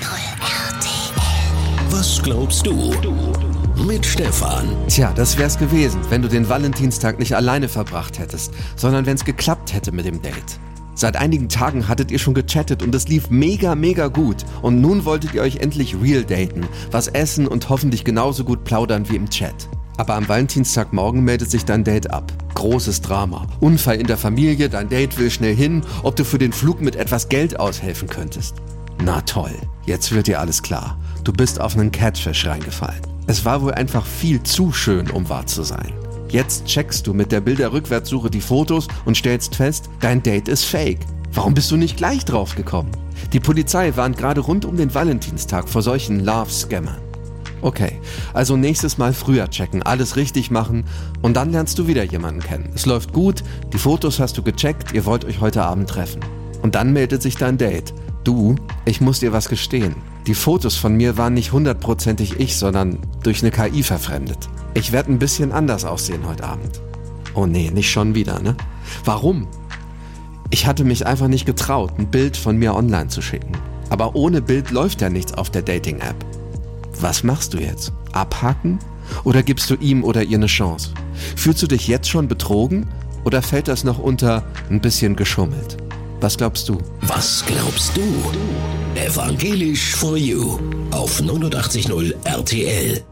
RTL. Was glaubst du? Mit Stefan. Tja, das wär's gewesen, wenn du den Valentinstag nicht alleine verbracht hättest, sondern wenn's geklappt hätte mit dem Date. Seit einigen Tagen hattet ihr schon gechattet und es lief mega, mega gut. Und nun wolltet ihr euch endlich real daten, was essen und hoffentlich genauso gut plaudern wie im Chat. Aber am Valentinstagmorgen meldet sich dein Date ab. Großes Drama. Unfall in der Familie, dein Date will schnell hin, ob du für den Flug mit etwas Geld aushelfen könntest. Na toll, jetzt wird dir alles klar. Du bist auf einen Catfish reingefallen. Es war wohl einfach viel zu schön, um wahr zu sein. Jetzt checkst du mit der Bilderrückwärtssuche die Fotos und stellst fest, dein Date ist fake. Warum bist du nicht gleich drauf gekommen? Die Polizei warnt gerade rund um den Valentinstag vor solchen Love-Scammern. Okay, also nächstes Mal früher checken, alles richtig machen und dann lernst du wieder jemanden kennen. Es läuft gut, die Fotos hast du gecheckt, ihr wollt euch heute Abend treffen. Und dann meldet sich dein Date. Du, ich muss dir was gestehen. Die Fotos von mir waren nicht hundertprozentig ich, sondern durch eine KI verfremdet. Ich werde ein bisschen anders aussehen heute Abend. Oh nee, nicht schon wieder, ne? Warum? Ich hatte mich einfach nicht getraut, ein Bild von mir online zu schicken. Aber ohne Bild läuft ja nichts auf der Dating-App. Was machst du jetzt? Abhaken? Oder gibst du ihm oder ihr eine Chance? Fühlst du dich jetzt schon betrogen? Oder fällt das noch unter ein bisschen geschummelt? Was glaubst du? Was glaubst du? Evangelisch for You auf 89.0 RTL.